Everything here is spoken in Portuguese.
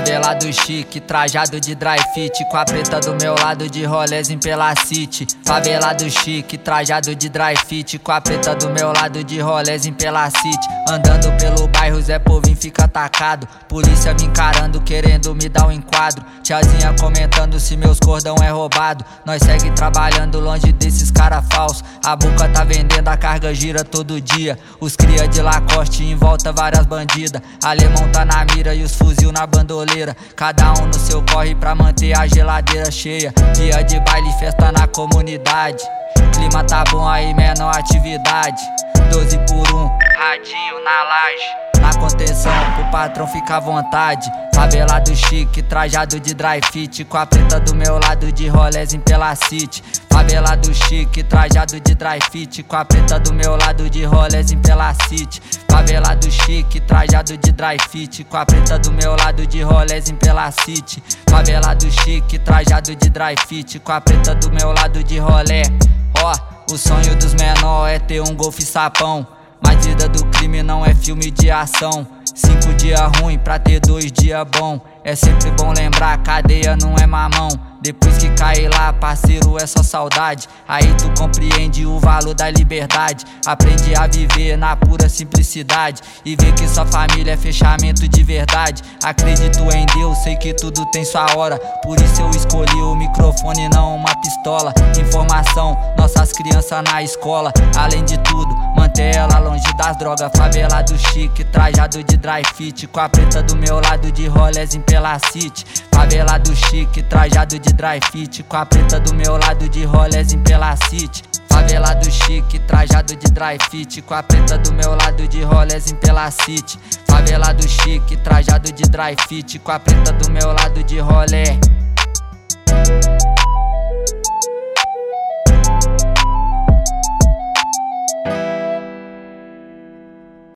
Favelado chique, trajado de dry fit Com a preta do meu lado de rolês em pela city. Favelado chique, trajado de dry fit Com a preta do meu lado de rolês em pela city. Andando pelo bairro, Zé Povinho fica atacado. Polícia me encarando, querendo me dar um enquadro. Tiazinha comentando se meus cordão é roubado. Nós segue trabalhando longe desses cara falsos. A boca tá vendendo, a carga gira todo dia. Os cria de Lacoste em volta várias bandidas. Alemão tá na mira e os fuzil na bandoleira Cada um no seu corre pra manter a geladeira cheia. Dia de baile, festa na comunidade. Clima tá bom aí, menor atividade. 12 por 1, radinho na laje na contenção, patrão ficar à vontade. Favelado chique, trajado de dry fit. Com a preta do meu lado de em pela city. Favelado chique, trajado de dry fit. Com a preta do meu lado de em pela city. Favelado chique, trajado de dry fit. Com a preta do meu lado de em pela city. Favelado chique, trajado de dry fit. Com a preta do meu lado de rolé. Ó, oh, o sonho dos menor é ter um golfe sapão. Mas vida do crime não é filme de ação. Cinco dias ruim pra ter dois dias bom. É sempre bom lembrar, cadeia não é mamão. Depois que cair lá, parceiro, é só saudade. Aí tu compreende o valor da liberdade. Aprende a viver na pura simplicidade. E ver que sua família é fechamento de verdade. Acredito em Deus, sei que tudo tem sua hora. Por isso eu escolhi o microfone, não uma pistola. Informação, nossas crianças na escola. Além de tudo, manter ela longe das drogas. Favelado chique, trajado de dry fit. Com a preta do meu lado de rolés em pela city. Chique, trajado de dry fit Com a preta do meu lado de rolés em pela city chique, trajado de dry fit Com a preta do meu lado de rolés em pela city chique, trajado de dry fit Com a preta do meu lado de rolé